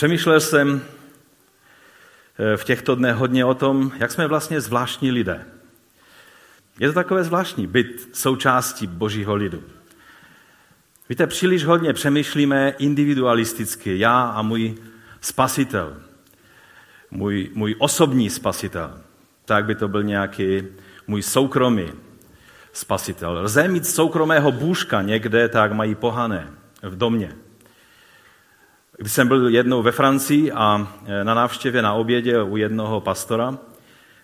Přemýšlel jsem eh, v těchto dnech hodně o tom, jak jsme vlastně zvláštní lidé. Je to takové zvláštní být součástí božího lidu. Víte, příliš hodně přemýšlíme individualisticky, já a můj spasitel, můj, můj osobní spasitel. Tak by to byl nějaký můj soukromý spasitel. Lze mít soukromého bůžka někde, tak mají pohané v domě. Když jsem byl jednou ve Francii a e, na návštěvě na obědě u jednoho pastora,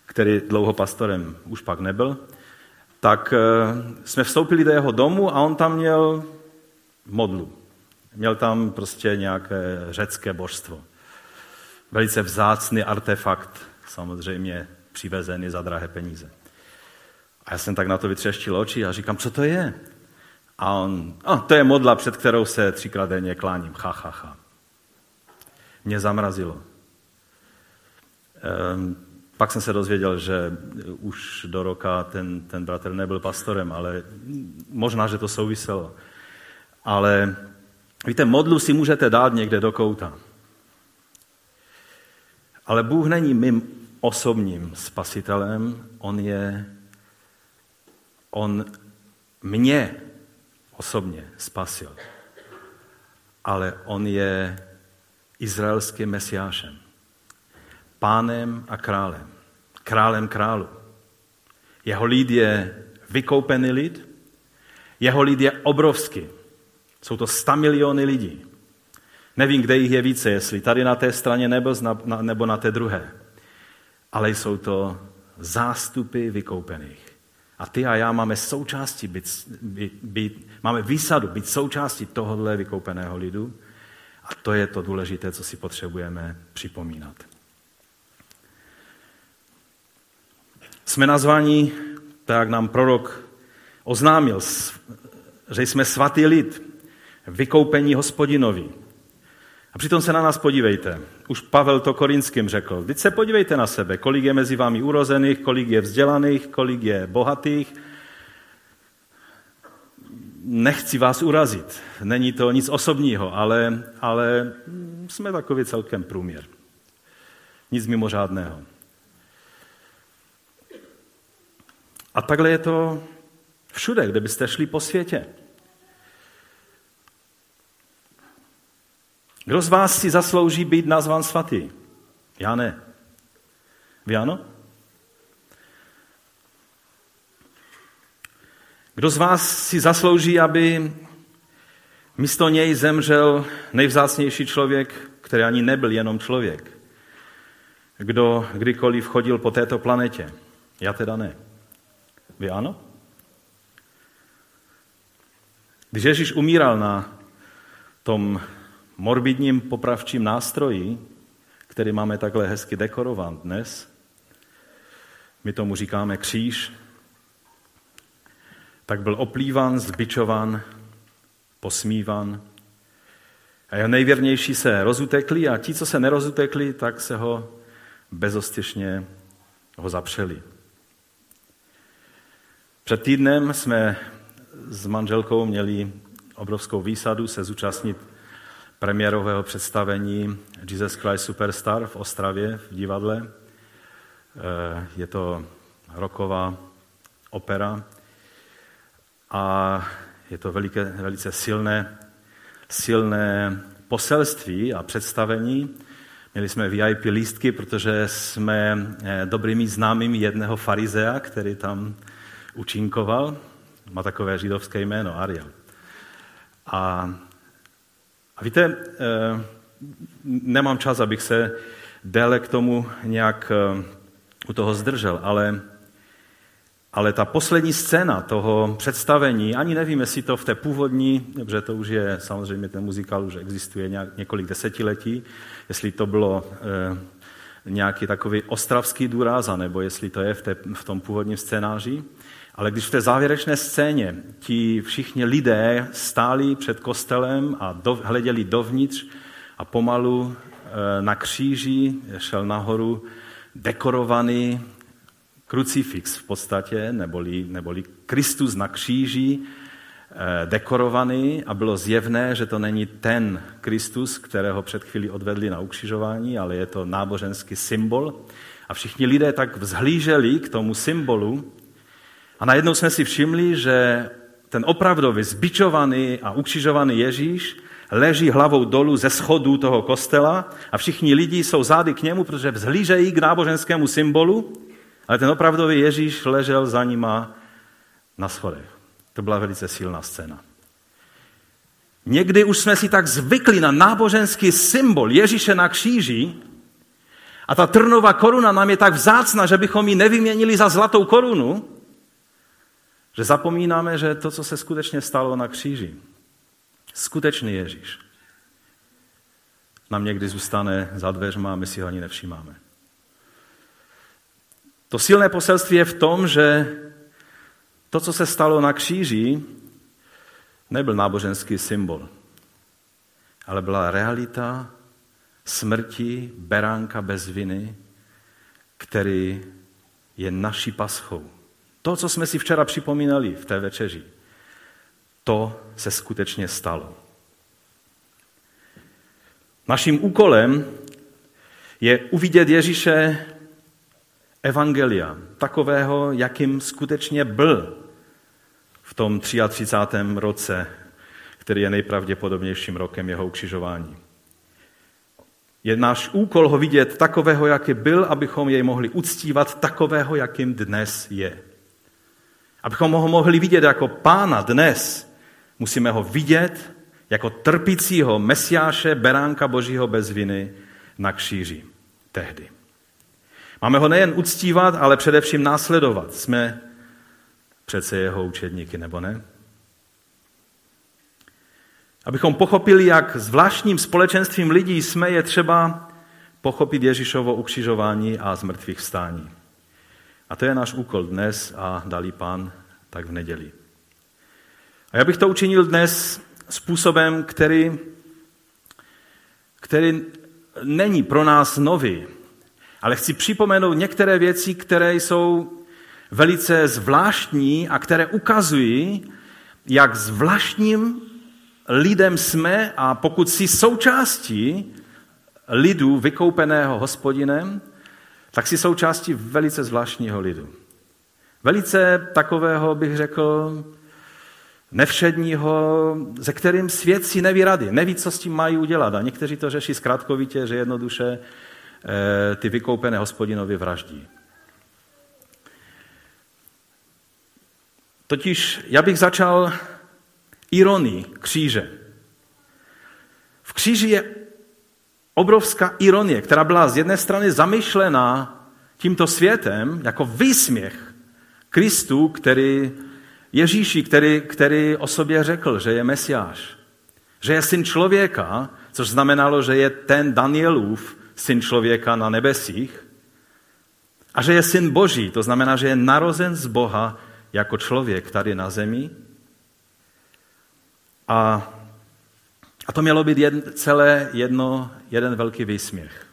který dlouho pastorem už pak nebyl, tak e, jsme vstoupili do jeho domu a on tam měl modlu. Měl tam prostě nějaké řecké božstvo. Velice vzácný artefakt, samozřejmě přivezený za drahé peníze. A já jsem tak na to vytřeštil oči a říkám, co to je? A on, a to je modla, před kterou se třikrát denně kláním. Ha, ha, ha. Mě zamrazilo. Ehm, pak jsem se dozvěděl, že už do roka ten, ten bratr nebyl pastorem, ale možná, že to souviselo. Ale víte, modlu si můžete dát někde do kouta. Ale Bůh není mým osobním spasitelem, On je, On mě osobně spasil. Ale On je izraelským mesiášem. Pánem a králem. Králem králu. Jeho lid je vykoupený lid. Jeho lid je obrovský. Jsou to 100 miliony lidí. Nevím, kde jich je více, jestli tady na té straně nebo, nebo na té druhé. Ale jsou to zástupy vykoupených. A ty a já máme součástí být, být, být, máme výsadu být součástí tohohle vykoupeného lidu. A to je to důležité, co si potřebujeme připomínat. Jsme nazváni, tak jak nám prorok oznámil, že jsme svatý lid, vykoupení hospodinovi. A přitom se na nás podívejte. Už Pavel to korinským řekl. Vždyť se podívejte na sebe, kolik je mezi vámi urozených, kolik je vzdělaných, kolik je bohatých. Nechci vás urazit, není to nic osobního, ale, ale jsme takový celkem průměr. Nic mimořádného. A takhle je to všude, kde byste šli po světě. Kdo z vás si zaslouží být nazvan svatý? Já ne. Vy ano? Kdo z vás si zaslouží, aby místo něj zemřel nejvzácnější člověk, který ani nebyl jenom člověk? Kdo kdykoliv chodil po této planetě? Já teda ne. Vy ano? Když Ježíš umíral na tom morbidním popravčím nástroji, který máme takhle hezky dekorován dnes, my tomu říkáme kříž, tak byl oplývan, zbičovan, posmívan. A jeho nejvěrnější se rozutekli a ti, co se nerozutekli, tak se ho bezostyšně ho zapřeli. Před týdnem jsme s manželkou měli obrovskou výsadu se zúčastnit premiérového představení Jesus Christ Superstar v Ostravě v divadle. Eh, je to roková opera a je to veliké, velice silné, silné poselství a představení. Měli jsme VIP lístky, protože jsme eh, dobrými známými jedného farizea, který tam učinkoval. Má takové židovské jméno, Ariel. A a víte, eh, nemám čas, abych se déle k tomu nějak eh, u toho zdržel, ale, ale ta poslední scéna toho představení, ani nevím, jestli to v té původní, protože to už je samozřejmě ten muzikál už existuje nějak, několik desetiletí, jestli to bylo eh, nějaký takový ostravský důraz, nebo jestli to je v, té, v tom původním scénáři, ale když v té závěrečné scéně ti všichni lidé stáli před kostelem a do, hleděli dovnitř a pomalu e, na kříži šel nahoru dekorovaný krucifix v podstatě, neboli, neboli Kristus na kříži, dekorovaný a bylo zjevné, že to není ten Kristus, kterého před chvíli odvedli na ukřižování, ale je to náboženský symbol. A všichni lidé tak vzhlíželi k tomu symbolu a najednou jsme si všimli, že ten opravdový zbičovaný a ukřižovaný Ježíš leží hlavou dolů ze schodů toho kostela a všichni lidi jsou zády k němu, protože vzhlížejí k náboženskému symbolu, ale ten opravdový Ježíš ležel za nima na schodech. To byla velice silná scéna. Někdy už jsme si tak zvykli na náboženský symbol Ježíše na kříži a ta trnová koruna nám je tak vzácna, že bychom ji nevyměnili za zlatou korunu, že zapomínáme, že to, co se skutečně stalo na kříži, skutečný Ježíš, nám někdy zůstane za dveřma a my si ho ani nevšímáme. To silné poselství je v tom, že to, co se stalo na kříži, nebyl náboženský symbol, ale byla realita smrti beránka bez viny, který je naší paschou. To, co jsme si včera připomínali v té večeři, to se skutečně stalo. Naším úkolem je uvidět Ježíše evangelia, takového, jakým skutečně byl v tom 33. roce, který je nejpravděpodobnějším rokem jeho ukřižování. Je náš úkol ho vidět takového, jaký byl, abychom jej mohli uctívat takového, jakým dnes je. Abychom ho mohli vidět jako pána dnes, musíme ho vidět jako trpícího mesiáše, beránka božího bez viny na kříži tehdy. Máme ho nejen uctívat, ale především následovat. Jsme přece jeho učedníky, nebo ne? Abychom pochopili, jak zvláštním společenstvím lidí jsme, je třeba pochopit Ježíšovo ukřižování a zmrtvých vstání. A to je náš úkol dnes a dalí pán tak v neděli. A já bych to učinil dnes způsobem, který, který není pro nás nový, ale chci připomenout některé věci, které jsou velice zvláštní a které ukazují, jak zvláštním lidem jsme a pokud si součástí lidu vykoupeného hospodinem, tak si součástí velice zvláštního lidu. Velice takového, bych řekl, nevšedního, ze kterým svět si neví rady, neví, co s tím mají udělat. A někteří to řeší zkrátkovitě, že jednoduše ty vykoupené hospodinovi vraždí. Totiž já bych začal ironii kříže. V kříži je obrovská ironie, která byla z jedné strany zamýšlená tímto světem jako výsměch Kristu, který, Ježíši, který, který o sobě řekl, že je mesiáš, že je syn člověka, což znamenalo, že je ten Danielův syn člověka na nebesích, a že je syn Boží, to znamená, že je narozen z Boha jako člověk tady na zemi. A, a to mělo být jedn, celé jedno, jeden velký výsměch.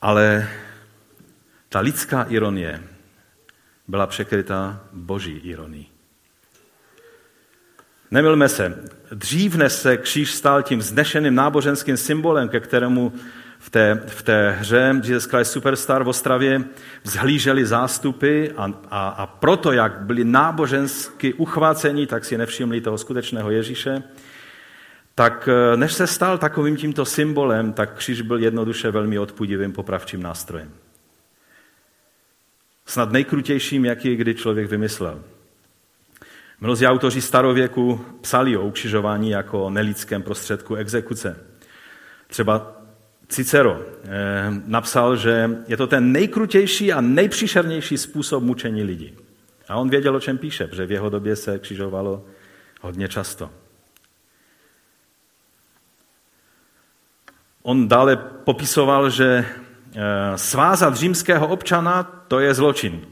Ale ta lidská ironie byla překrytá boží ironií. Nemilme se, dřív než se kříž stal tím znešeným náboženským symbolem, ke kterému v té, v té hře Jesus Christ Superstar v Ostravě vzhlíželi zástupy a, a, a proto, jak byli nábožensky uchváceni, tak si nevšimli toho skutečného Ježíše, tak eh, než se stal takovým tímto symbolem, tak kříž byl jednoduše velmi odpudivým popravčím nástrojem. Snad nejkrutějším, jaký kdy člověk vymyslel. Mnozí autoři starověku psali o ukřižování jako nelidském prostředku exekuce. Třeba Cicero eh, napsal, že je to ten nejkrutější a nejpříšernější způsob mučení lidí. A on věděl, o čem píše, protože v jeho době se křižovalo hodně často. On dále popisoval, že Eh, svázat římského občana, to je zločin.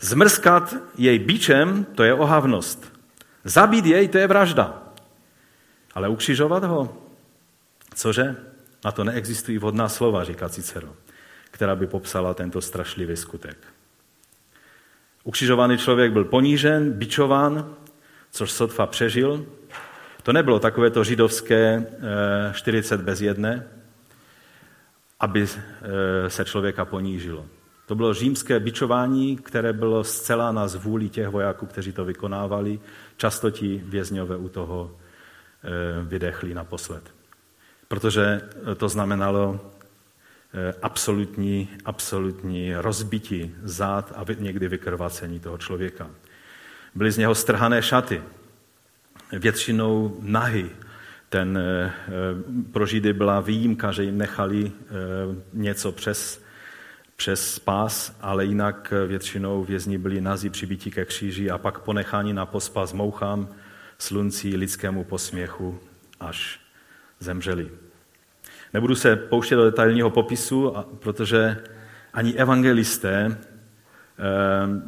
Zmrskat jej bičem, to je ohavnost. Zabít jej, to je vražda. Ale ukřižovat ho? Cože? Na to neexistují vhodná slova, říká Cicero, která by popsala tento strašlivý skutek. Ukřižovaný člověk byl ponížen, bičován, což sotva přežil. To nebylo takové to židovské 40 bez jedné, aby se člověka ponížilo. To bylo římské bičování, které bylo zcela na zvůli těch vojáků, kteří to vykonávali. Často ti vězňové u toho vydechli naposled. Protože to znamenalo Eh, absolutní, absolutní rozbití zád a někdy vykrvacení toho člověka. Byly z něho strhané šaty, většinou nahy. Ten, eh, pro Židy byla výjimka, že jim nechali eh, něco přes, přes pás, ale jinak většinou vězni byli nazí přibití ke kříži a pak ponecháni na pospas mouchám, slunci, lidskému posměchu, až zemřeli. Nebudu se pouštět do detailního popisu, protože ani evangelisté eh,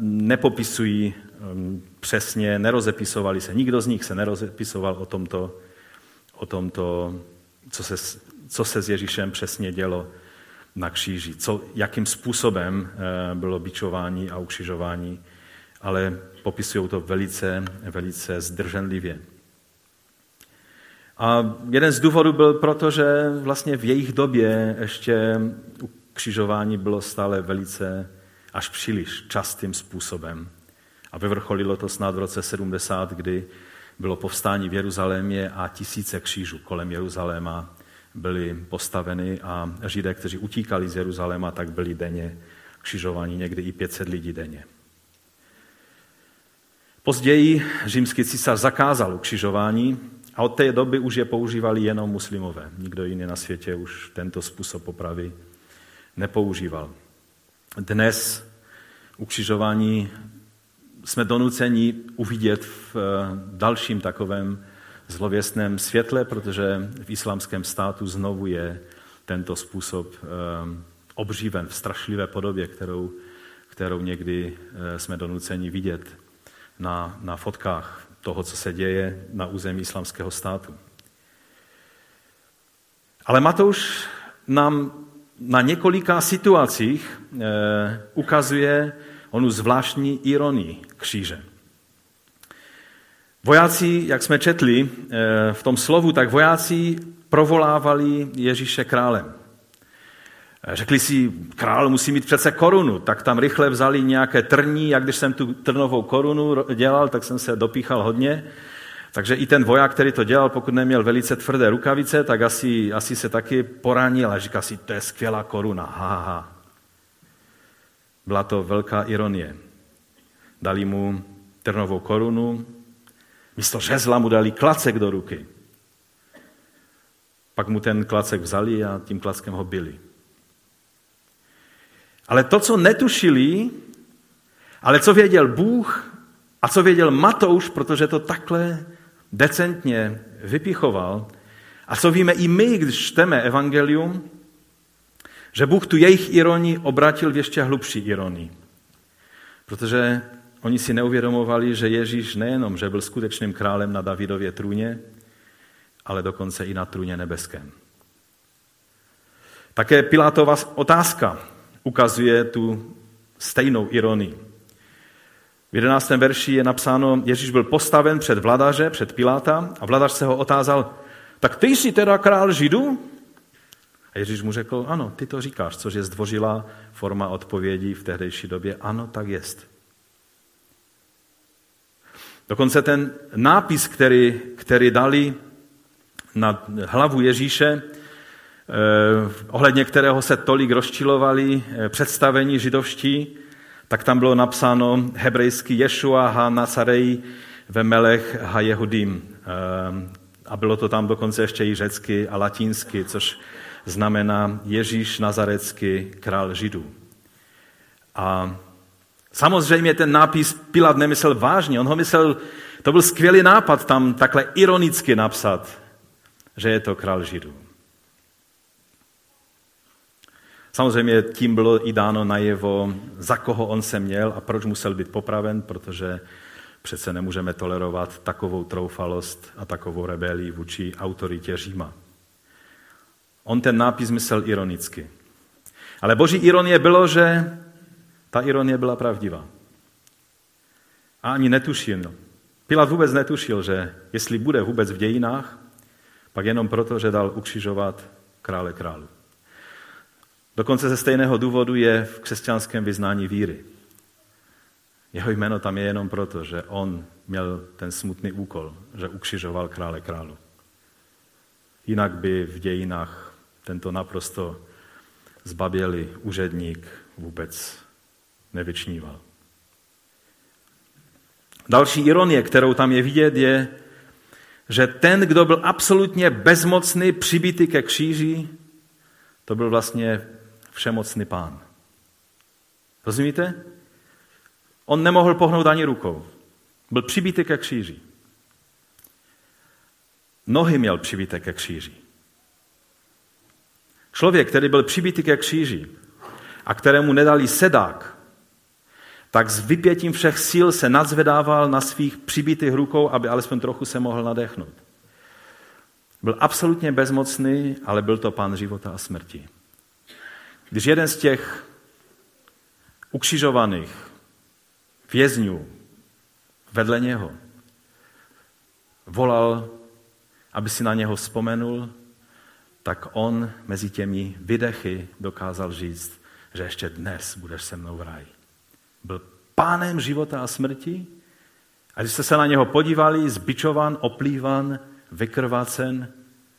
nepopisují eh, přesně, nerozepisovali se. Nikdo z nich se nerozepisoval o tomto, o tomto co, se, co se s Ježíšem přesně dělo na kříži, co, jakým způsobem eh, bylo bičování a ukřižování, ale popisují to velice, velice zdrženlivě. A jeden z důvodů byl proto, že vlastně v jejich době ještě křižování bylo stále velice až příliš častým způsobem. A vyvrcholilo to snad v roce 70, kdy bylo povstání v Jeruzalémě a tisíce křížů kolem Jeruzaléma byly postaveny a Židé, kteří utíkali z Jeruzaléma, tak byli denně křižováni, někdy i 500 lidí denně. Později římský císař zakázal ukřižování a od té doby už je používali jenom muslimové. Nikdo jiný na světě už tento způsob popravy nepoužíval. Dnes ukřižování jsme donuceni uvidět v eh, dalším takovém zlověstném světle, protože v islámském státu znovu je tento způsob eh, obříven v strašlivé podobě, kterou, kterou někdy eh, jsme donuceni vidět na, na fotkách toho, co se děje na území islamského státu. Ale Matouš nám na několika situacích e, ukazuje onu zvláštní ironii kříže. Vojáci, jak jsme četli e, v tom slovu, tak vojáci provolávali Ježíše králem. Řekli si, král musí mít přece korunu, tak tam rychle vzali nějaké trní, jak když jsem tu trnovou korunu dělal, tak jsem se dopíchal hodně. Takže i ten voják, který to dělal, pokud neměl velice tvrdé rukavice, tak asi, asi se taky poranil a říká si, to je skvělá koruna, ha, ha. Byla to velká ironie. Dali mu trnovou korunu, místo žezla mu dali klacek do ruky. Pak mu ten klacek vzali a tím klackem ho byli. Ale to, co netušili, ale co věděl Bůh a co věděl Matouš, protože to takhle decentně vypichoval, a co víme i my, když čteme evangelium, že Bůh tu jejich ironii obratil v ještě hlubší ironii. Protože oni si neuvědomovali, že Ježíš nejenom, že byl skutečným králem na Davidově trůně, ale dokonce i na trůně nebeském. Také Pilátova otázka, ukazuje tu stejnou ironii. V 11. verši je napsáno, Ježíš byl postaven před vladaře, před Piláta a vladař se ho otázal, tak ty jsi teda král Židů? A Ježíš mu řekl, ano, ty to říkáš, což je zdvořilá forma odpovědi v tehdejší době. Ano, tak jest. Dokonce ten nápis, který, který dali na hlavu Ježíše, Eh, ohledně kterého se tolik rozčilovali eh, představení židovští, tak tam bylo napsáno hebrejsky Ješua ha Nazarej ve Melech ha Jehudim. Eh, a bylo to tam dokonce ještě i řecky a latinsky, což znamená Ježíš Nazarecký, král Židů. A samozřejmě ten nápis Pilat nemyslel vážně, on ho myslel, to byl skvělý nápad tam takhle ironicky napsat, že je to král Židů. Samozřejmě tím bylo i dáno najevo, za koho on se měl a proč musel být popraven, protože přece nemůžeme tolerovat takovou troufalost a takovou rebelii vůči autoritě Říma. On ten nápis myslel ironicky. Ale boží ironie bylo, že ta ironie byla pravdivá. A ani netušil. Pilat vůbec netušil, že jestli bude vůbec v dějinách, pak jenom proto, že dal ukřižovat krále králu. Dokonce ze stejného důvodu je v křesťanském vyznání víry. Jeho jméno tam je jenom proto, že on měl ten smutný úkol, že ukřižoval krále králu. Jinak by v dějinách tento naprosto zbabělý úředník vůbec nevyčníval. Další ironie, kterou tam je vidět, je, že ten, kdo byl absolutně bezmocný, přibitý ke kříži, to byl vlastně všemocný pán. Rozumíte? On nemohl pohnout ani rukou. Byl přibitý ke kříži. Nohy měl přibité ke kříži. Člověk, který byl přibitý ke kříži a kterému nedali sedák, tak s vypětím všech sil se nadzvedával na svých přibitých rukou, aby alespoň trochu se mohl nadechnout. Byl absolutně bezmocný, ale byl to pán života a smrti. Když jeden z těch ukřižovaných vězňů vedle něho volal, aby si na něho vzpomenul, tak on mezi těmi vydechy dokázal říct, že ještě dnes budeš se mnou v ráji. Byl pánem života a smrti a když jste se na něho podívali, zbičovan, oplývan, vykrvacen,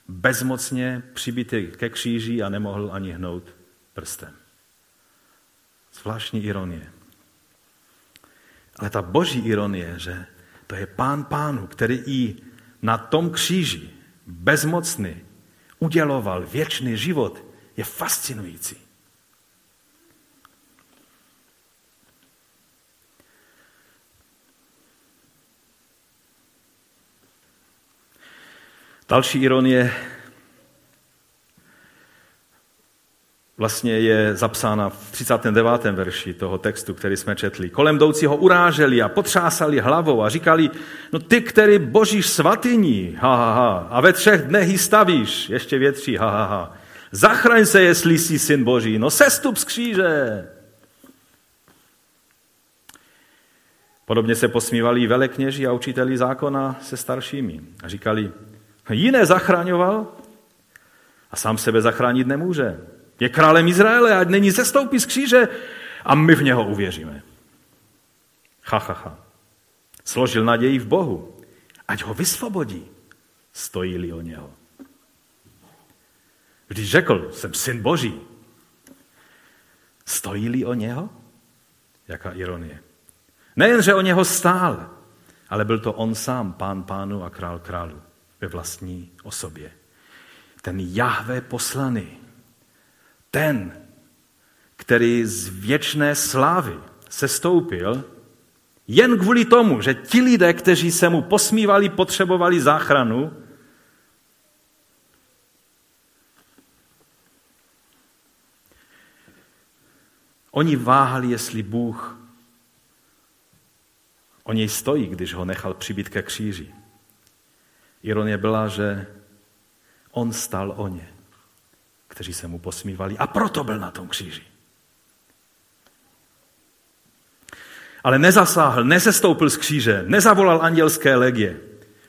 bezmocně přibitý ke kříži a nemohl ani hnout prstem. Zvláštní ironie. Ale ta boží ironie, že to je pán pánu, který i na tom kříži bezmocný uděloval věčný život, je fascinující. Další ironie vlastně je zapsána v 39. verši toho textu, který jsme četli. Kolem jdoucí ho uráželi a potřásali hlavou a říkali, no ty, který božíš svatyní, ha, ha, ha, a ve třech dnech ji stavíš, ještě větší, ha, ha, ha. Zachraň se, jestli jsi syn boží, no sestup z kříže. Podobně se posmívali velekněži a učiteli zákona se staršími a říkali, jiné zachraňoval a sám sebe zachránit nemůže. Je králem Izraele, ať není zestoupí z kříže a my v něho uvěříme. Ha, ha, ha. Složil naději v Bohu, ať ho vysvobodí, stojí-li o něho. Když řekl, jsem syn Boží, stojí-li o něho? Jaká ironie. Nejen, že o něho stál, ale byl to on sám, pán pánu a král králu ve vlastní osobě. Ten Jahve poslaný, ten, který z věčné slávy se stoupil, jen kvůli tomu, že ti lidé, kteří se mu posmívali, potřebovali záchranu, Oni váhali, jestli Bůh o něj stojí, když ho nechal přibít ke kříži. Ironie byla, že on stal o ně kteří se mu posmívali a proto byl na tom kříži. Ale nezasáhl, nesestoupil z kříže, nezavolal andělské legie.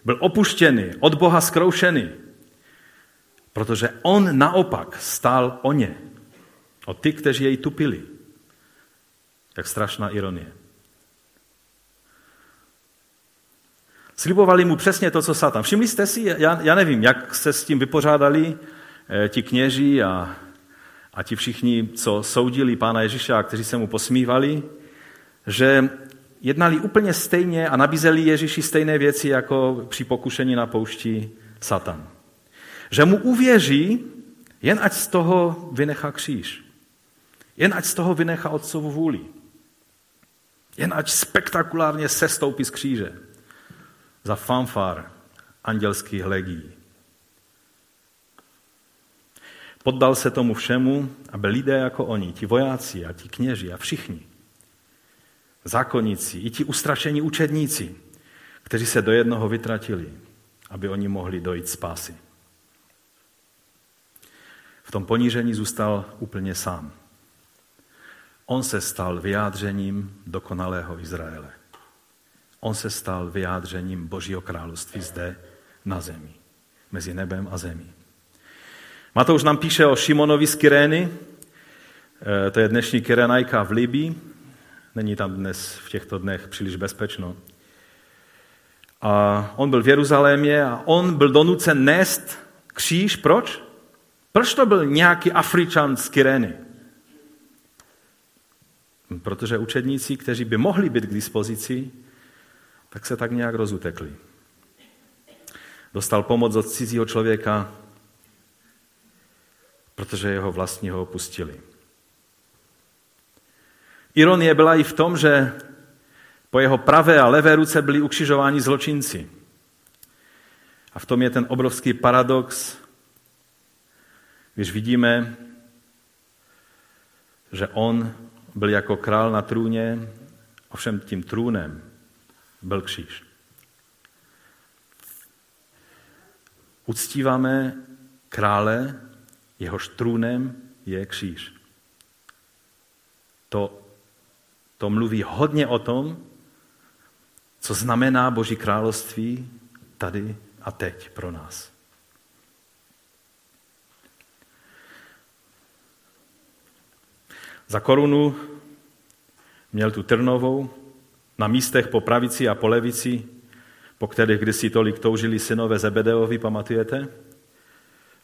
Byl opuštěný, od Boha zkroušený, protože on naopak stál o ně, o ty, kteří jej tupili. Jak strašná ironie. Slibovali mu přesně to, co Satan. Všimli jste si, já, já nevím, jak se s tím vypořádali Eh, ti kněží a, a ti všichni, co soudili pána Ježíše a kteří se mu posmívali, že jednali úplně stejně a nabízeli Ježíši stejné věci jako při pokušení na poušti Satan. Že mu uvěří, jen ať z toho vynechá kříž. Jen ať z toho vynechá otcovu vůli. Jen ať spektakulárně sestoupí z kříže za fanfár andělských legií. Poddal se tomu všemu, aby lidé jako oni, ti vojáci a ti kněži a všichni, zákonníci, i ti ustrašení učedníci, kteří se do jednoho vytratili, aby oni mohli dojít spásy. V tom ponížení zůstal úplně sám. On se stal vyjádřením dokonalého Izraele. On se stal vyjádřením Božího království zde na zemi, mezi nebem a zemí. Matouš nám píše o Šimonovi z Kyrény, e, to je dnešní Kyrenajka v Libii, není tam dnes v těchto dnech příliš bezpečno. A on byl v Jeruzalémě a on byl donucen nést kříž. Proč? Proč to byl nějaký Afričan z Kyrény? Protože učedníci, kteří by mohli být k dispozici, tak se tak nějak rozutekli. Dostal pomoc od cizího člověka, protože jeho vlastního opustili. Ironie byla i v tom, že po jeho pravé a levé ruce byli ukřižováni zločinci. A v tom je ten obrovský paradox, když vidíme, že on byl jako král na trůně, ovšem tím trůnem byl kříž. Uctíváme krále, jehož trůnem je kříž. To, to mluví hodně o tom, co znamená Boží království tady a teď pro nás. Za korunu měl tu trnovou, na místech po pravici a po levici, po kterých kdysi tolik toužili synové Zebedeovi, pamatujete?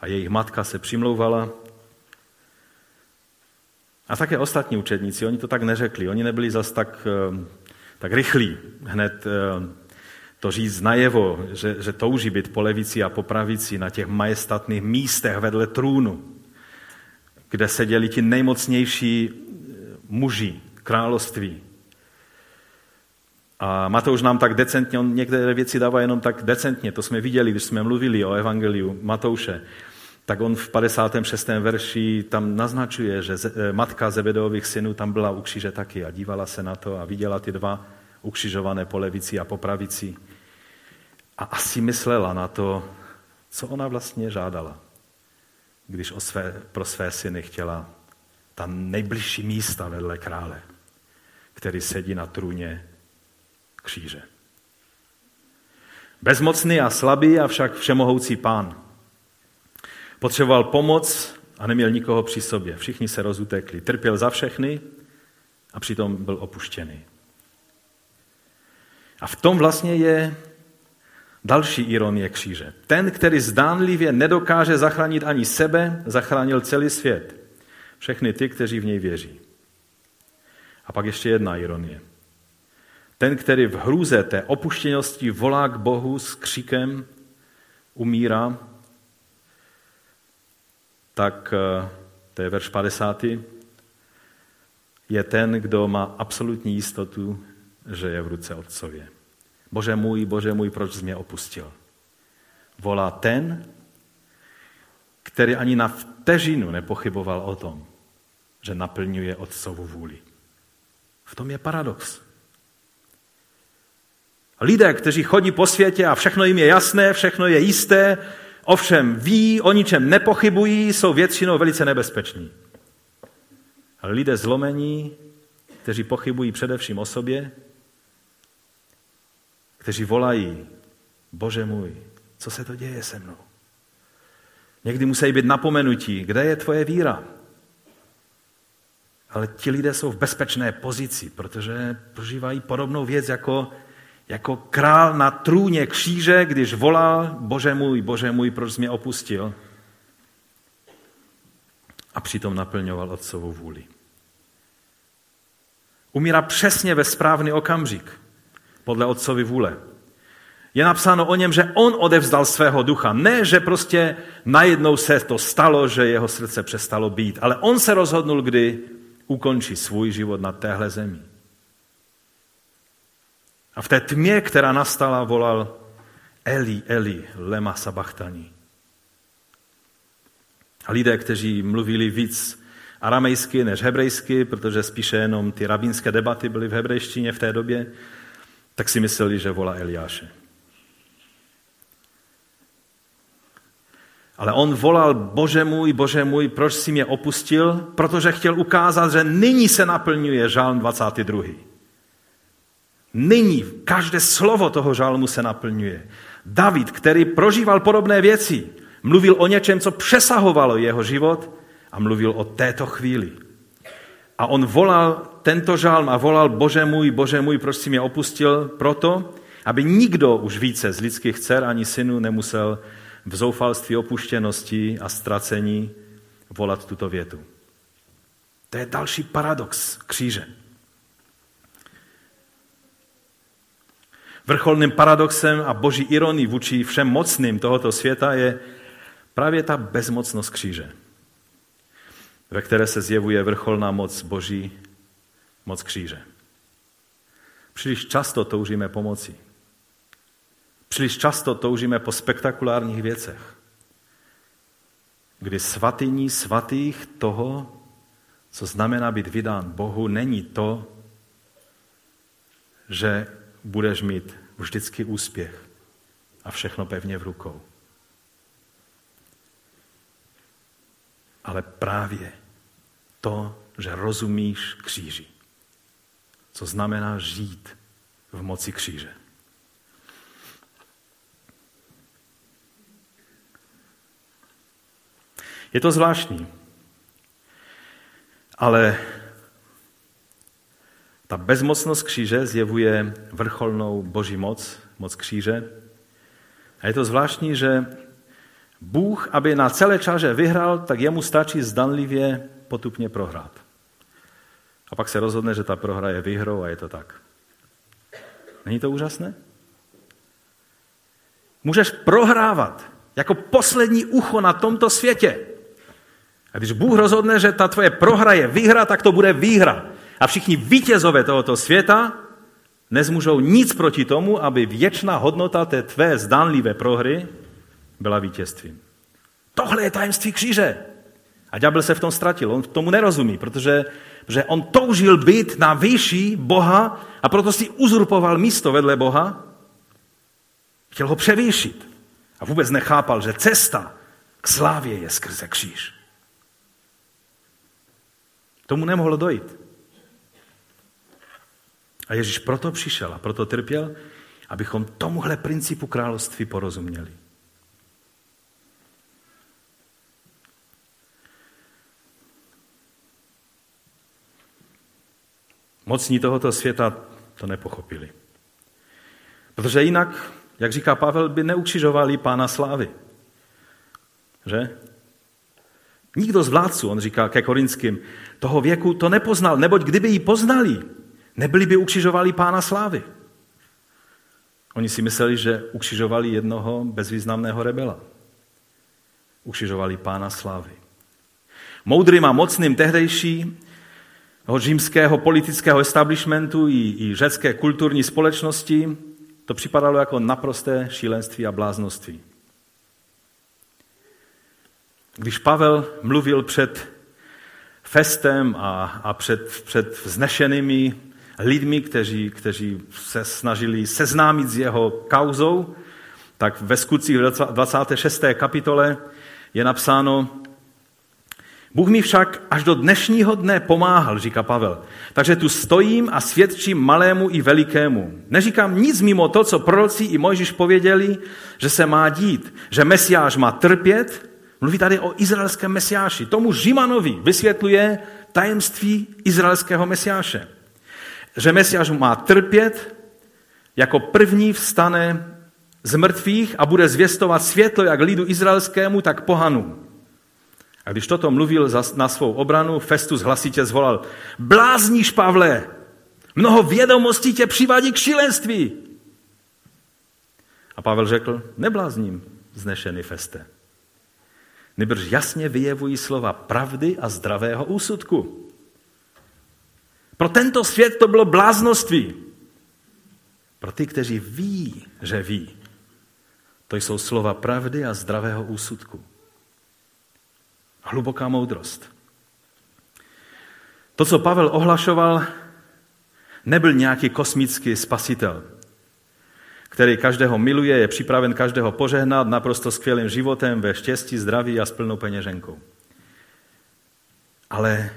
A jejich matka se přimlouvala. A také ostatní učedníci, oni to tak neřekli, oni nebyli zas tak, eh, tak rychlí hned eh, to říct najevo, že, že touží být po levici a po pravici na těch majestatných místech vedle trůnu, kde seděli ti nejmocnější muži království. A Matouš nám tak decentně, on některé věci dává jenom tak decentně, to jsme viděli, když jsme mluvili o evangeliu Matouše, tak on v 56. verši tam naznačuje, že eh, matka Zebedeových synů tam byla u kříže taky a dívala se na to a viděla ty dva ukřižované po levici a po pravici. A asi myslela na to, co ona vlastně žádala, když o své, pro své syny chtěla ta nejbližší místa vedle krále, který sedí na trůně kříže. Bezmocný a slabý, avšak všemohoucí pán. Potřeboval pomoc a neměl nikoho při sobě. Všichni se rozutekli. Trpěl za všechny a přitom byl opuštěný. A v tom vlastně je další ironie kříže. Ten, který zdánlivě nedokáže zachránit ani sebe, zachránil celý svět. Všechny ty, kteří v něj věří. A pak ještě jedna ironie. Ten, který v hrůze té opuštěnosti volá k Bohu s křikem, umírá, tak eh, to je verš 50. Je ten, kdo má absolutní jistotu, že je v ruce Otcově. Bože můj, Bože můj, proč jsi mě opustil? Volá ten, který ani na vteřinu nepochyboval o tom, že naplňuje Otcovu vůli. V tom je paradox. Lidé, kteří chodí po světě a všechno jim je jasné, všechno je jisté, ovšem ví, o ničem nepochybují, jsou většinou velice nebezpeční. Ale lidé zlomení, kteří pochybují především o sobě, kteří volají, Bože můj, co se to děje se mnou? Někdy musí být napomenutí, kde je tvoje víra? Ale ti lidé jsou v bezpečné pozici, protože prožívají podobnou věc jako, jako král na trůně kříže, když volal, bože můj, bože můj, proč jsi mě opustil? A přitom naplňoval otcovou vůli. Umírá přesně ve správný okamžik, podle otcovy vůle. Je napsáno o něm, že on odevzdal svého ducha. Ne, že prostě najednou se to stalo, že jeho srdce přestalo být, ale on se rozhodnul, kdy ukončí svůj život na téhle zemi. A v té tmě, která nastala, volal Eli, Eli, lema sabachtani. A lidé, kteří mluvili víc aramejsky než hebrejsky, protože spíše jenom ty rabínské debaty byly v hebrejštině v té době, tak si mysleli, že volá Eliáše. Ale on volal, bože můj, bože můj, proč si mě opustil? Protože chtěl ukázat, že nyní se naplňuje žálm 22. Nyní každé slovo toho žalmu se naplňuje. David, který prožíval podobné věci, mluvil o něčem, co přesahovalo jeho život a mluvil o této chvíli. A on volal tento žálm a volal, bože můj, bože můj, proč si mě opustil? Proto, aby nikdo už více z lidských dcer ani synů nemusel v zoufalství opuštěnosti a ztracení volat tuto větu. To je další paradox kříže. Vrcholným paradoxem a boží ironii vůči všem mocným tohoto světa je právě ta bezmocnost kříže, ve které se zjevuje vrcholná moc boží, moc kříže. Příliš často toužíme pomoci. Příliš často toužíme po spektakulárních věcech, kdy svatyní svatých toho, co znamená být vydán Bohu, není to, že budeš mít vždycky úspěch a všechno pevně v rukou. Ale právě to, že rozumíš kříži. Co znamená žít v moci kříže. Je to zvláštní, ale ta bezmocnost kříže zjevuje vrcholnou boží moc, moc kříže. A je to zvláštní, že Bůh, aby na celé čaře vyhrál, tak jemu stačí zdanlivě potupně prohrát. A pak se rozhodne, že ta prohra je výhrou a je to tak. Není to úžasné? Můžeš prohrávat jako poslední ucho na tomto světě. A když Bůh rozhodne, že ta tvoje prohra je výhra, tak to bude výhra. A všichni vítězové tohoto světa nezmůžou nic proti tomu, aby věčná hodnota té tvé zdánlivé prohry byla vítězstvím. Tohle je tajemství kříže. A ďábel se v tom ztratil. On tomu nerozumí, protože, protože on toužil být na výši Boha a proto si uzurpoval místo vedle Boha. Chtěl ho převýšit. A vůbec nechápal, že cesta k slávě je skrze kříž. Tomu nemohlo dojít. A Ježíš proto přišel a proto trpěl, abychom tomuhle principu království porozuměli. Mocní tohoto světa to nepochopili. Protože jinak, jak říká Pavel, by neukřižovali pána slávy. Že? Nikdo z vládců, on říká ke Korinským, toho věku to nepoznal, neboť kdyby ji poznali, nebyli by ukřižovali pána slávy. Oni si mysleli, že ukřižovali jednoho bezvýznamného rebela. Ukřižovali pána slávy. Moudrým a mocným tehdejší římského politického establishmentu i, i řecké kulturní společnosti to připadalo jako naprosté šílenství a bláznoství. Když Pavel mluvil před festem a, a před, před vznešenými lidmi, kteří, kteří se snažili seznámit s jeho kauzou, tak ve skutcích 26. kapitole je napsáno, Bůh mi však až do dnešního dne pomáhal, říká Pavel. Takže tu stojím a svědčím malému i velikému. Neříkám nic mimo to, co proroci i Mojžíš pověděli, že se má dít, že Mesiáš má trpět. Mluví tady o izraelském Mesiáši. Tomu Žimanovi vysvětluje tajemství izraelského Mesiáše že Mesiáš má trpět, jako první vstane z mrtvých a bude zvěstovat světlo jak lidu izraelskému, tak pohanu. A když toto mluvil na svou obranu, Festus hlasitě zvolal, blázníš, Pavle, mnoho vědomostí tě přivádí k šílenství. A Pavel řekl, neblázním, znešený Feste. Nebrž jasně vyjevují slova pravdy a zdravého úsudku. Pro tento svět to bylo bláznoství. Pro ty, kteří ví, že ví, to jsou slova pravdy a zdravého úsudku. Hluboká moudrost. To, co Pavel ohlašoval, nebyl nějaký kosmický spasitel, který každého miluje, je připraven každého požehnat naprosto skvělým životem ve štěstí, zdraví a s plnou peněženkou. Ale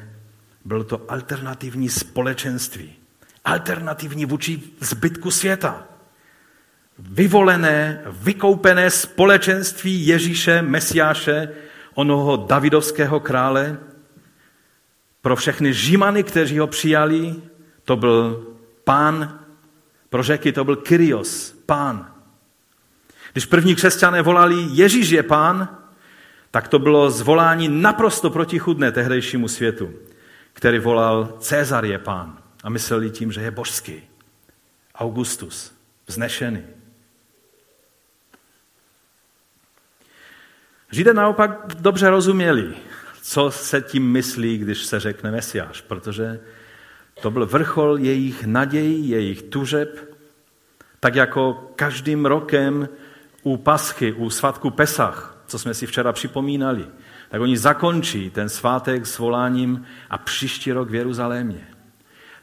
bylo to alternativní společenství. alternativní vůči zbytku světa. Vyvolené, vykoupené společenství Ježíše, Mesiáše, onoho Davidovského krále, pro všechny Žimany, kteří ho přijali, to byl pán, pro řeky to byl Kyrios, pán. Když první křesťané volali Ježíš je pán, tak to bylo zvolání naprosto protichudné tehdejšímu světu, který volal Cezar je pán a mysleli tím, že je božský. Augustus, vznešený. Židé naopak dobře rozuměli, co se tím myslí, když se řekne Mesiáš, protože to byl vrchol jejich nadějí, jejich tužeb, tak jako každým rokem u Paschy, u svatku Pesach, co jsme si včera připomínali, tak oni zakončí ten svátek s voláním a příští rok v Jeruzalémě.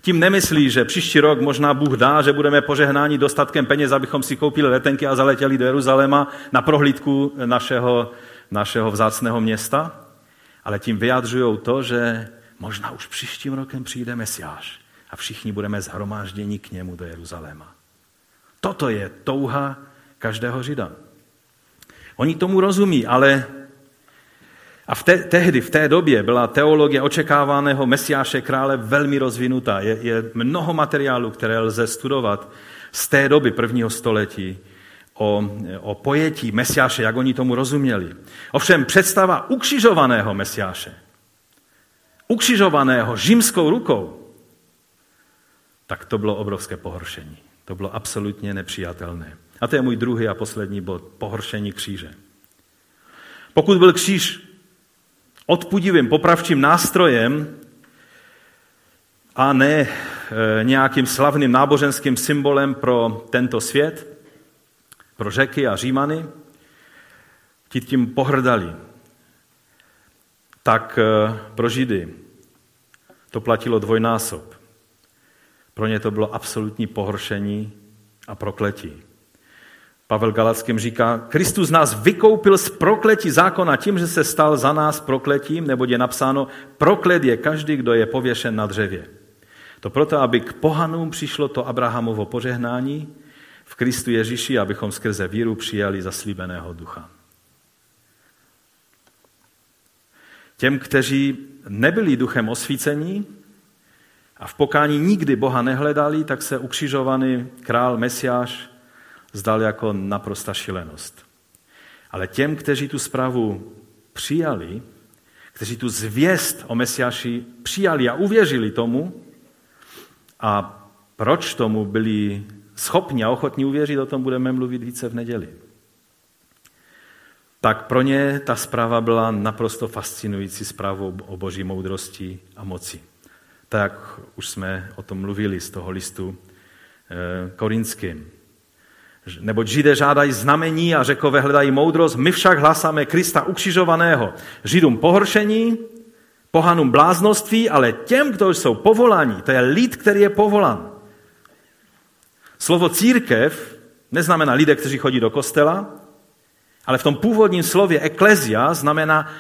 Tím nemyslí, že příští rok možná Bůh dá, že budeme požehnáni dostatkem peněz, abychom si koupili letenky a zaletěli do Jeruzaléma na prohlídku našeho, našeho vzácného města, ale tím vyjadřují to, že možná už příštím rokem přijde Mesiáš a všichni budeme zhromážděni k němu do Jeruzaléma. Toto je touha každého Žida. Oni tomu rozumí, ale a v te, tehdy, v té době, byla teologie očekávaného mesiáše krále velmi rozvinutá. Je, je mnoho materiálu, které lze studovat z té doby prvního století o, o pojetí mesiáše, jak oni tomu rozuměli. Ovšem představa ukřižovaného mesiáše, ukřižovaného římskou rukou, tak to bylo obrovské pohoršení. To bylo absolutně nepřijatelné. A to je můj druhý a poslední bod, pohoršení kříže. Pokud byl kříž odpudivým popravčím nástrojem a ne e, nějakým slavným náboženským symbolem pro tento svět, pro řeky a římany, ti tím pohrdali. Tak e, pro Židy to platilo dvojnásob. Pro ně to bylo absolutní pohoršení a prokletí. Pavel Galackým říká, Kristus nás vykoupil z prokletí zákona tím, že se stal za nás prokletím, nebo je napsáno, proklet je každý, kdo je pověšen na dřevě. To proto, aby k pohanům přišlo to Abrahamovo požehnání v Kristu Ježíši, abychom skrze víru přijali zaslíbeného ducha. Těm, kteří nebyli duchem osvícení a v pokání nikdy Boha nehledali, tak se ukřižovaný král Mesiáš zdal jako naprosta šilenost. Ale těm, kteří tu zprávu přijali, kteří tu zvěst o Mesiáši přijali a uvěřili tomu, a proč tomu byli schopni a ochotní uvěřit, o tom budeme mluvit více v neděli. Tak pro ně ta zpráva byla naprosto fascinující zprávou o boží moudrosti a moci. Tak už jsme o tom mluvili z toho listu eh, korinským. Neboť Židé žádají znamení a řekové hledají moudrost, my však hlasáme Krista ukřižovaného. Židům pohoršení, pohanům bláznoství, ale těm, kdo jsou povoláni, to je lid, který je povolán. Slovo církev neznamená lidé, kteří chodí do kostela, ale v tom původním slově eklezia znamená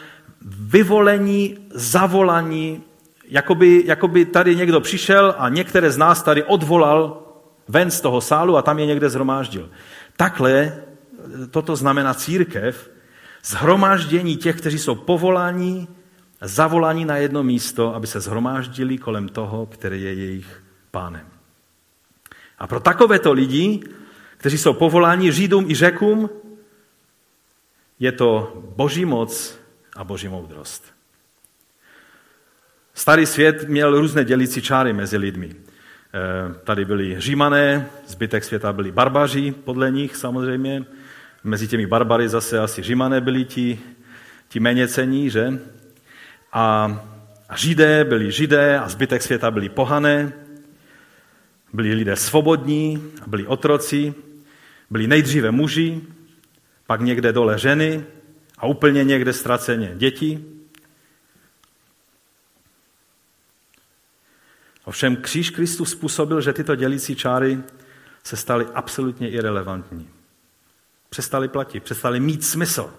vyvolení, zavolaní, jakoby, jakoby tady někdo přišel a některé z nás tady odvolal ven z toho sálu a tam je někde zhromáždil. Takhle toto znamená církev, zhromáždění těch, kteří jsou povoláni, zavoláni na jedno místo, aby se zhromáždili kolem toho, který je jejich pánem. A pro takovéto lidi, kteří jsou povoláni Židům i Řekům, je to boží moc a boží moudrost. Starý svět měl různé dělící čáry mezi lidmi. Eh, tady byli římané, zbytek světa byli barbaři, podle nich samozřejmě. Mezi těmi barbary zase asi římané byli ti, ti méně cení, že? A, a židé byli židé a zbytek světa byli pohané. Byli lidé svobodní, byli otroci, byli nejdříve muži, pak někde dole ženy a úplně někde ztraceně děti. Ovšem kříž Kristus způsobil, že tyto dělící čáry se staly absolutně irrelevantní. Přestali platit, přestali mít smysl.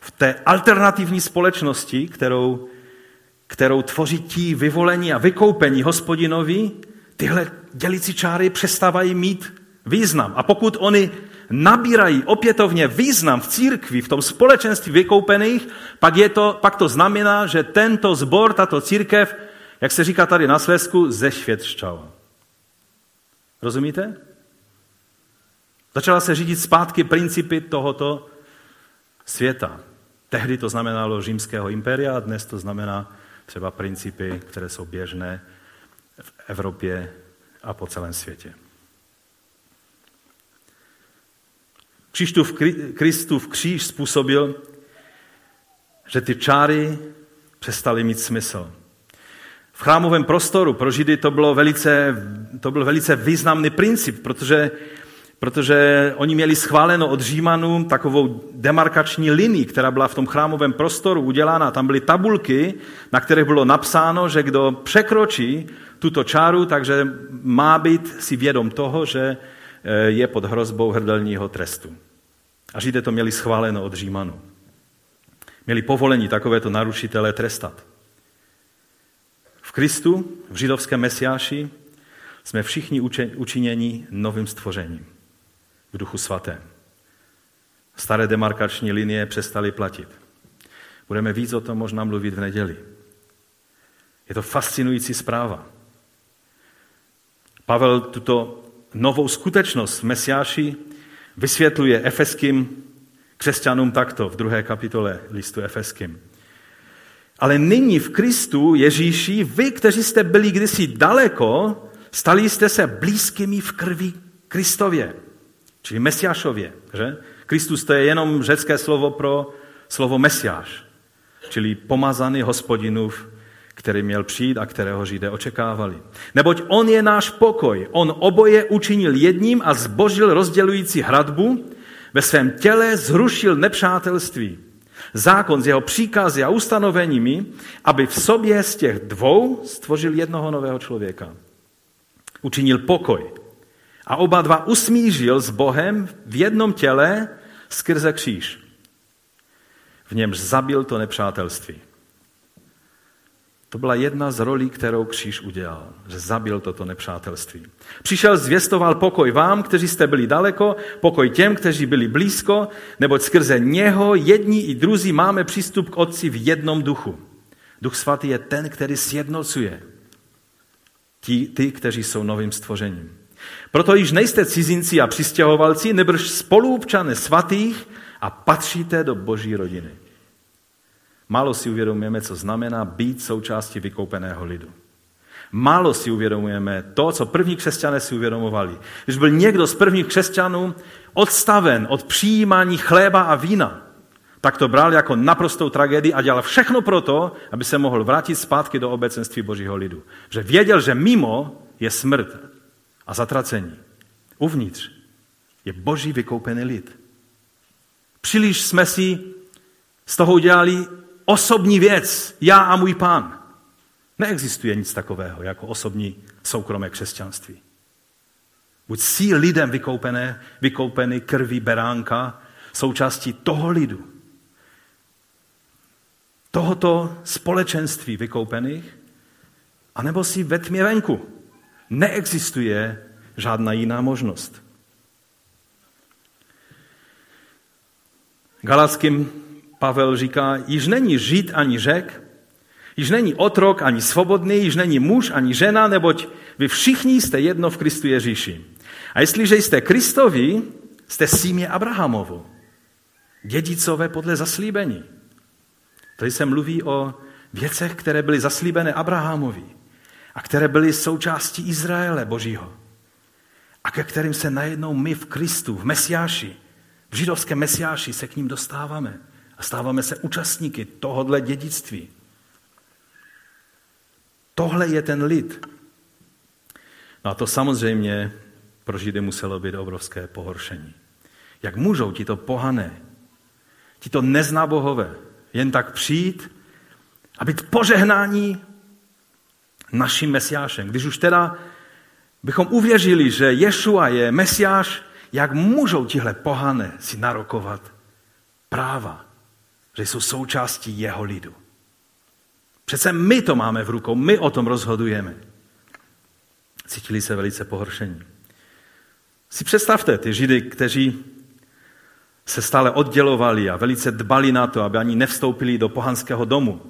V té alternativní společnosti, kterou, kterou tvoří ti vyvolení a vykoupení hospodinovi, tyhle dělící čáry přestávají mít význam. A pokud oni nabírají opětovně význam v církvi, v tom společenství vykoupených, pak, je to, pak to znamená, že tento zbor, tato církev, jak se říká tady na Slesku, zešvětščala. Rozumíte? Začala se řídit zpátky principy tohoto světa. Tehdy to znamenalo římského impéria a dnes to znamená třeba principy, které jsou běžné v Evropě a po celém světě. Křištův, Kristův kříž způsobil, že ty čáry přestaly mít smysl. V chrámovém prostoru pro Židy to, bylo velice, to byl velice významný princip, protože, protože oni měli schváleno od Římanů takovou demarkační linii, která byla v tom chrámovém prostoru udělána. Tam byly tabulky, na kterých bylo napsáno, že kdo překročí tuto čáru, takže má být si vědom toho, že eh, je pod hrozbou hrdelního trestu. A Židé to měli schváleno od Římanů. Měli povolení takovéto narušitele trestat. Kristu, v židovském mesiáši, jsme všichni učiněni novým stvořením v duchu svatém. Staré demarkační linie přestaly platit. Budeme víc o tom možná mluvit v neděli. Je to fascinující zpráva. Pavel tuto novou skutečnost v Mesiáši vysvětluje efeským křesťanům takto v druhé kapitole listu efeským. Ale nyní v Kristu Ježíši, vy, kteří jste byli kdysi daleko, stali jste se blízkými v krvi Kristově, čili Mesiášově. Že? Kristus to je jenom řecké slovo pro slovo Mesiáš, čili pomazaný hospodinův který měl přijít a kterého Židé očekávali. Neboť on je náš pokoj. On oboje učinil jedním a zbožil rozdělující hradbu, ve svém těle zrušil nepřátelství. Zákon s jeho příkazy a ustanoveními, aby v sobě z těch dvou stvořil jednoho nového člověka. Učinil pokoj. A oba dva usmířil s Bohem v jednom těle skrze kříž. V němž zabil to nepřátelství. To byla jedna z rolí, kterou kříž udělal, že zabil toto nepřátelství. Přišel, zvěstoval pokoj vám, kteří jste byli daleko, pokoj těm, kteří byli blízko, neboť skrze něho jedni i druzí máme přístup k Otci v jednom duchu. Duch svatý je ten, který sjednocuje ti, ty, kteří jsou novým stvořením. Proto již nejste cizinci a přistěhovalci, nebrž spoluobčané svatých a patříte do boží rodiny. Málo si uvědomujeme, co znamená být součástí vykoupeného lidu. Málo si uvědomujeme to, co první křesťané si uvědomovali. Když byl někdo z prvních křesťanů odstaven od přijímání chléba a vína, tak to bral jako naprostou tragédii a dělal všechno proto, aby se mohl vrátit zpátky do obecenství božího lidu. Že věděl, že mimo je smrt a zatracení. Uvnitř je boží vykoupený lid. Příliš jsme si z toho udělali osobní věc, já a můj pán. Neexistuje nic takového jako osobní soukromé křesťanství. Buď jsi lidem vykoupené, vykoupený krví beránka, součástí toho lidu, tohoto společenství vykoupených, anebo si ve tmě venku. Neexistuje žádná jiná možnost. Galackým Pavel říká, již není žid ani řek, již není otrok ani svobodný, již není muž ani žena, neboť vy všichni jste jedno v Kristu Ježíši. A jestliže jste Kristovi, jste símě Abrahamovu, dědicové podle zaslíbení. Tady se mluví o věcech, které byly zaslíbené Abrahamovi a které byly součástí Izraele Božího a ke kterým se najednou my v Kristu, v Mesiáši, v židovském Mesiáši se k ním dostáváme a stáváme se účastníky tohodle dědictví. Tohle je ten lid. No a to samozřejmě pro Židy muselo být obrovské pohoršení. Jak můžou tito pohané, tito neznábohové jen tak přijít a být požehnání naším mesiášem. Když už teda bychom uvěřili, že Ješua je mesiáš, jak můžou tihle pohané si narokovat práva že jsou součástí jeho lidu. Přece my to máme v rukou, my o tom rozhodujeme. Cítili se velice pohoršení. Si představte ty židy, kteří se stále oddělovali a velice dbali na to, aby ani nevstoupili do pohanského domu.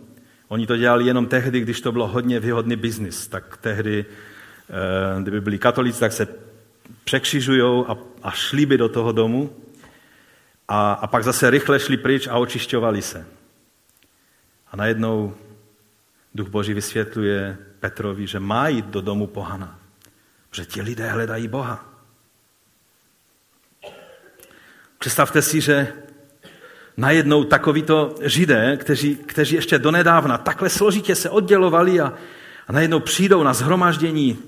Oni to dělali jenom tehdy, když to bylo hodně výhodný biznis. Tak tehdy, eh, kdyby byli katolíci, tak se překřižují a, a šli by do toho domu a, a pak zase rychle šli pryč a očišťovali se. A najednou Duch Boží vysvětluje Petrovi, že má jít do domu pohana. Že ti lidé hledají Boha. Představte si, že najednou takovýto židé, kteří, kteří ještě donedávna takhle složitě se oddělovali a, a najednou přijdou na zhromaždění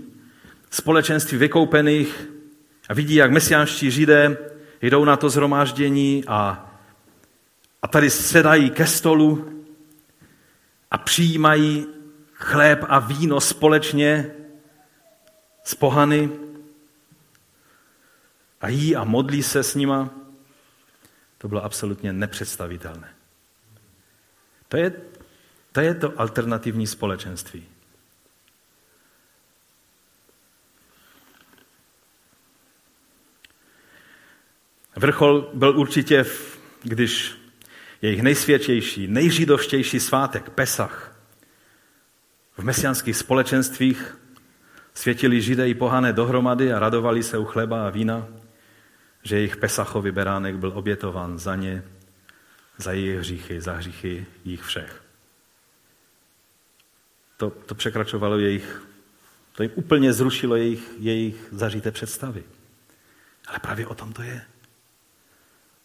společenství vykoupených a vidí, jak mesiánští židé jdou na to zhromáždění a, a tady sedají ke stolu a přijímají chléb a víno společně s pohany a jí a modlí se s nima, to bylo absolutně nepředstavitelné. To je, to je to alternativní společenství. Vrchol byl určitě, když jejich nejsvětější, nejžidovštější svátek, Pesach, v mesianských společenstvích světili židé i pohané dohromady a radovali se u chleba a vína, že jejich Pesachový beránek byl obětován za ně, za jejich hříchy, za hříchy jich všech. To, to překračovalo jejich, to jim úplně zrušilo jejich, jejich zažité představy. Ale právě o tom to je.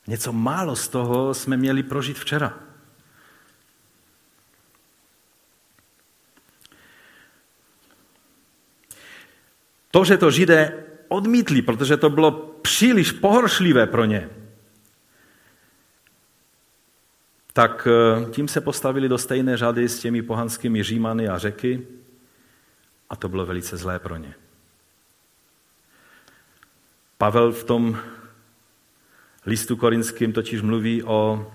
Něco málo z toho jsme měli prožít včera. To, že to židé odmítli, protože to bylo příliš pohoršlivé pro ně, tak eh, tím se postavili do stejné řady s těmi pohanskými římany a řeky a to bylo velice zlé pro ně. Pavel v tom listu korinským totiž mluví o,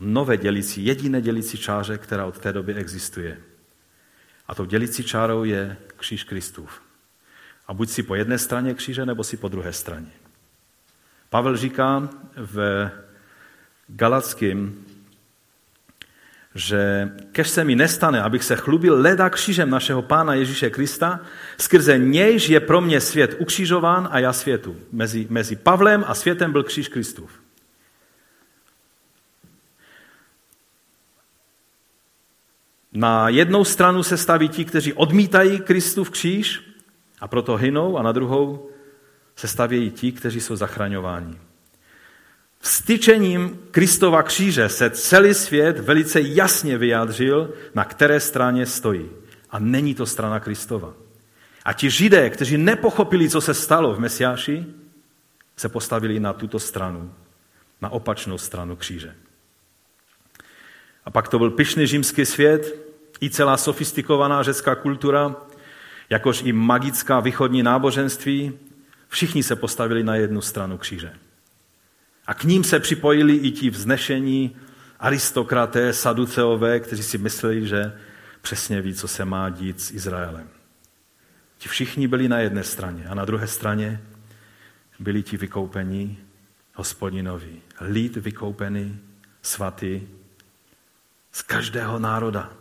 nové dělicí, jediné dělicí čáře, která od té doby existuje. A tou dělicí čárou je kříž Kristův. A buď si po jedné straně kříže, nebo si po druhé straně. Pavel říká v Galackým že kež se mi nestane, abych se chlubil leda křížem našeho Pána Ježíše Krista, skrze nějž je pro mě svět ukřižován a já světu. Mezi, mezi Pavlem a světem byl kříž Kristův. Na jednou stranu se staví ti, kteří odmítají Kristův kříž a proto hynou, a na druhou se stavějí ti, kteří jsou zachraňováni. Vstyčením Kristova kříže se celý svět velice jasně vyjádřil, na které straně stojí. A není to strana Kristova. A ti židé, kteří nepochopili, co se stalo v Mesiáši, se postavili na tuto stranu, na opačnou stranu kříže. A pak to byl pyšný římský svět, i celá sofistikovaná řecká kultura, jakož i magická východní náboženství, všichni se postavili na jednu stranu kříže. A k ním se připojili i ti vznešení aristokraté, saduceové, kteří si mysleli, že přesně ví, co se má dít s Izraelem. Ti všichni byli na jedné straně a na druhé straně byli ti vykoupení hospodinovi. Lid vykoupený, svatý, z každého národa.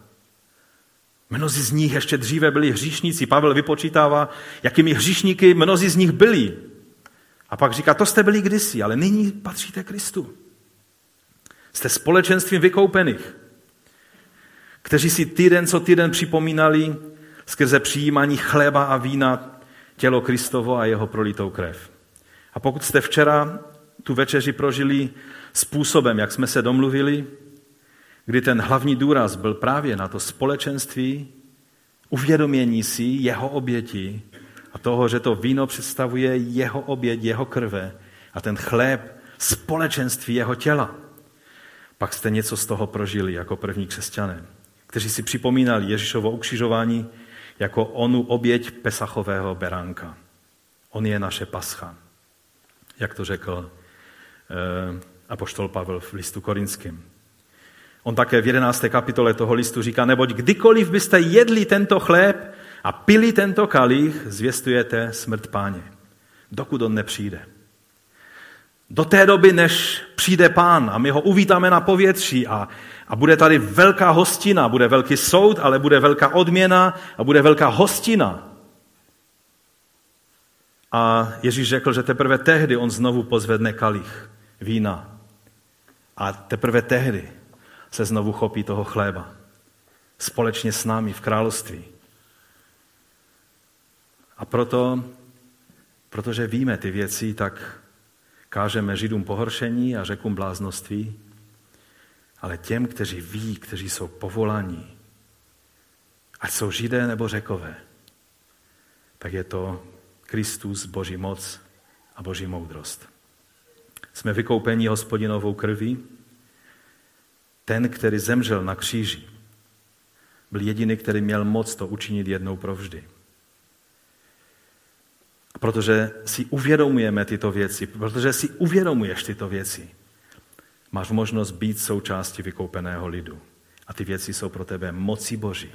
Mnozí z nich ještě dříve byli hříšníci. Pavel vypočítává, jakými hříšníky mnozí z nich byli. A pak říká, to jste byli kdysi, ale nyní patříte Kristu. Jste společenstvím vykoupených, kteří si týden co týden připomínali skrze přijímání chleba a vína tělo Kristovo a jeho prolitou krev. A pokud jste včera tu večeři prožili způsobem, jak jsme se domluvili, kdy ten hlavní důraz byl právě na to společenství, uvědomění si jeho oběti a toho, že to víno představuje jeho oběť, jeho krve a ten chléb společenství jeho těla. Pak jste něco z toho prožili jako první křesťané, kteří si připomínali Ježíšovo ukřižování jako onu oběť pesachového beránka. On je naše pascha, jak to řekl eh, apoštol Pavel v listu korinském. On také v 11. kapitole toho listu říká, neboť kdykoliv byste jedli tento chléb a pili tento kalich, zvěstujete smrt páně, dokud on nepřijde. Do té doby, než přijde pán a my ho uvítáme na povětří a, a bude tady velká hostina, bude velký soud, ale bude velká odměna a bude velká hostina. A Ježíš řekl, že teprve tehdy on znovu pozvedne kalich vína. A teprve tehdy se znovu chopí toho chléba. Společně s námi v království. A proto, protože víme ty věci, tak kážeme Židům pohoršení a řekům bláznoství, ale těm, kteří ví, kteří jsou povolaní, ať jsou Židé nebo Řekové, tak je to Kristus, Boží moc a Boží moudrost. Jsme vykoupeni hospodinovou krví. Ten, který zemřel na kříži, byl jediný, který měl moc to učinit jednou provždy. Protože si uvědomujeme tyto věci, protože si uvědomuješ tyto věci, máš možnost být součástí vykoupeného lidu. A ty věci jsou pro tebe moci Boží.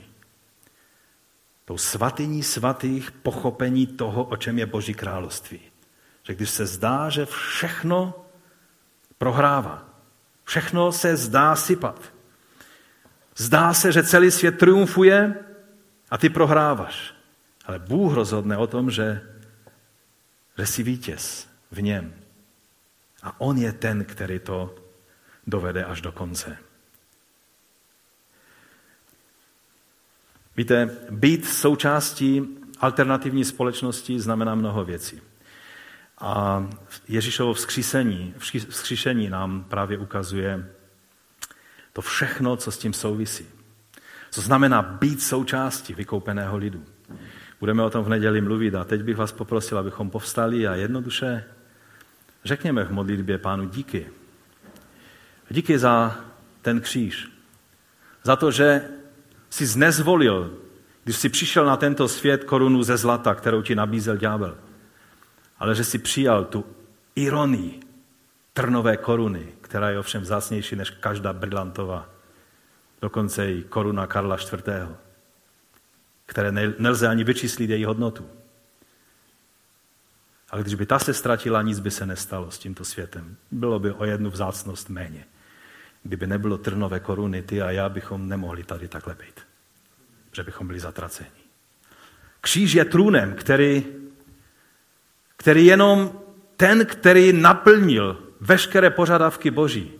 Tou svatyní svatých pochopení toho, o čem je Boží království. Že když se zdá, že všechno prohrává, všechno se zdá sypat, zdá se, že celý svět triumfuje a ty prohráváš. Ale Bůh rozhodne o tom, že že jsi vítěz v něm. A on je ten, který to dovede až do konce. Víte, být součástí alternativní společnosti znamená mnoho věcí. A Ježíšovo vzkříšení, vzkříšení nám právě ukazuje to všechno, co s tím souvisí. Co znamená být součástí vykoupeného lidu. Budeme o tom v neděli mluvit a teď bych vás poprosil, abychom povstali a jednoduše řekněme v modlitbě pánu díky. Díky za ten kříž. Za to, že jsi znezvolil, když jsi přišel na tento svět korunu ze zlata, kterou ti nabízel ďábel. Ale že jsi přijal tu ironii trnové koruny, která je ovšem zásnější než každá brillantová. Dokonce i koruna Karla IV které nelze ani vyčíslit její hodnotu. Ale když by ta se ztratila, nic by se nestalo s tímto světem. Bylo by o jednu vzácnost méně. Kdyby nebylo trnové koruny, ty a já bychom nemohli tady takhle být. Že bychom byli zatraceni. Kříž je trůnem, který, který jenom ten, který naplnil veškeré požadavky Boží,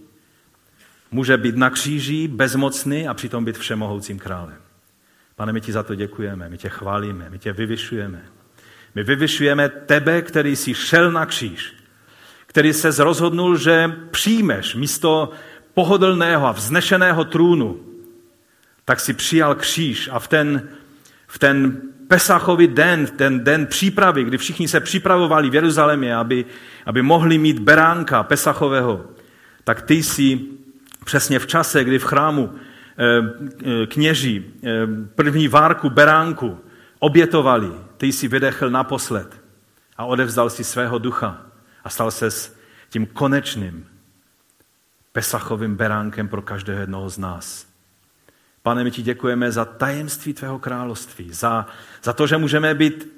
může být na kříži bezmocný a přitom být všemohoucím králem. Pane, my ti za to děkujeme, my tě chválíme, my tě vyvyšujeme. My vyvyšujeme tebe, který jsi šel na kříž, který se rozhodnul, že přijmeš místo pohodlného a vznešeného trůnu, tak si přijal kříž a v ten, v ten Pesachový den, ten den přípravy, kdy všichni se připravovali v Jeruzalémě, aby, aby mohli mít beránka Pesachového, tak ty jsi přesně v čase, kdy v chrámu kněží eh, první várku beránku obětovali, ty jsi vydechl naposled a odevzdal si svého ducha a stal se s tím konečným pesachovým beránkem pro každého jednoho z nás. Pane, my ti děkujeme za tajemství tvého království, za, za to, že můžeme být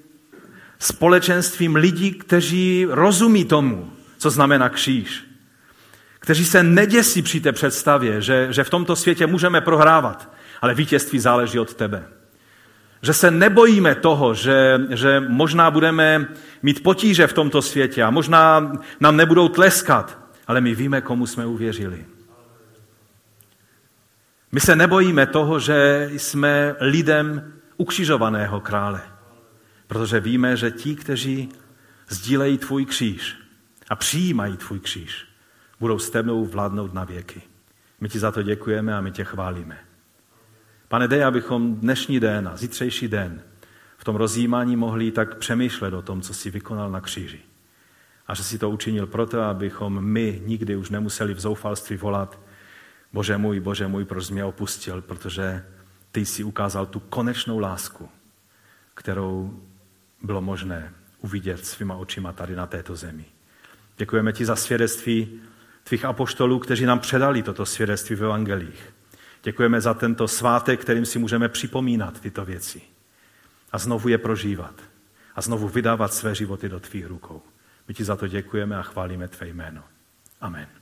společenstvím lidí, kteří rozumí tomu, co znamená kříž kteří se neděsí při té představě, že, že v tomto světě můžeme prohrávat, ale vítězství záleží od tebe. Že se nebojíme toho, že, že možná budeme mít potíže v tomto světě a možná nám nebudou tleskat, ale my víme, komu jsme uvěřili. My se nebojíme toho, že jsme lidem ukřižovaného krále, protože víme, že ti, kteří sdílejí tvůj kříž a přijímají tvůj kříž, budou s tebou vládnout na věky. My ti za to děkujeme a my tě chválíme. Pane, dej, abychom dnešní den a zítřejší den v tom rozjímání mohli tak přemýšlet o tom, co jsi vykonal na kříži. A že si to učinil proto, abychom my nikdy už nemuseli v zoufalství volat Bože můj, Bože můj, proč jsi mě opustil, protože ty jsi ukázal tu konečnou lásku, kterou bylo možné uvidět svýma očima tady na této zemi. Děkujeme ti za svědectví tvých apoštolů, kteří nám předali toto svědectví v evangelích. Děkujeme za tento svátek, kterým si můžeme připomínat tyto věci. a znovu je prožívat a znovu vydávat své životy do tvých rukou. My ti za to děkujeme a chválíme tvé jméno. Amen.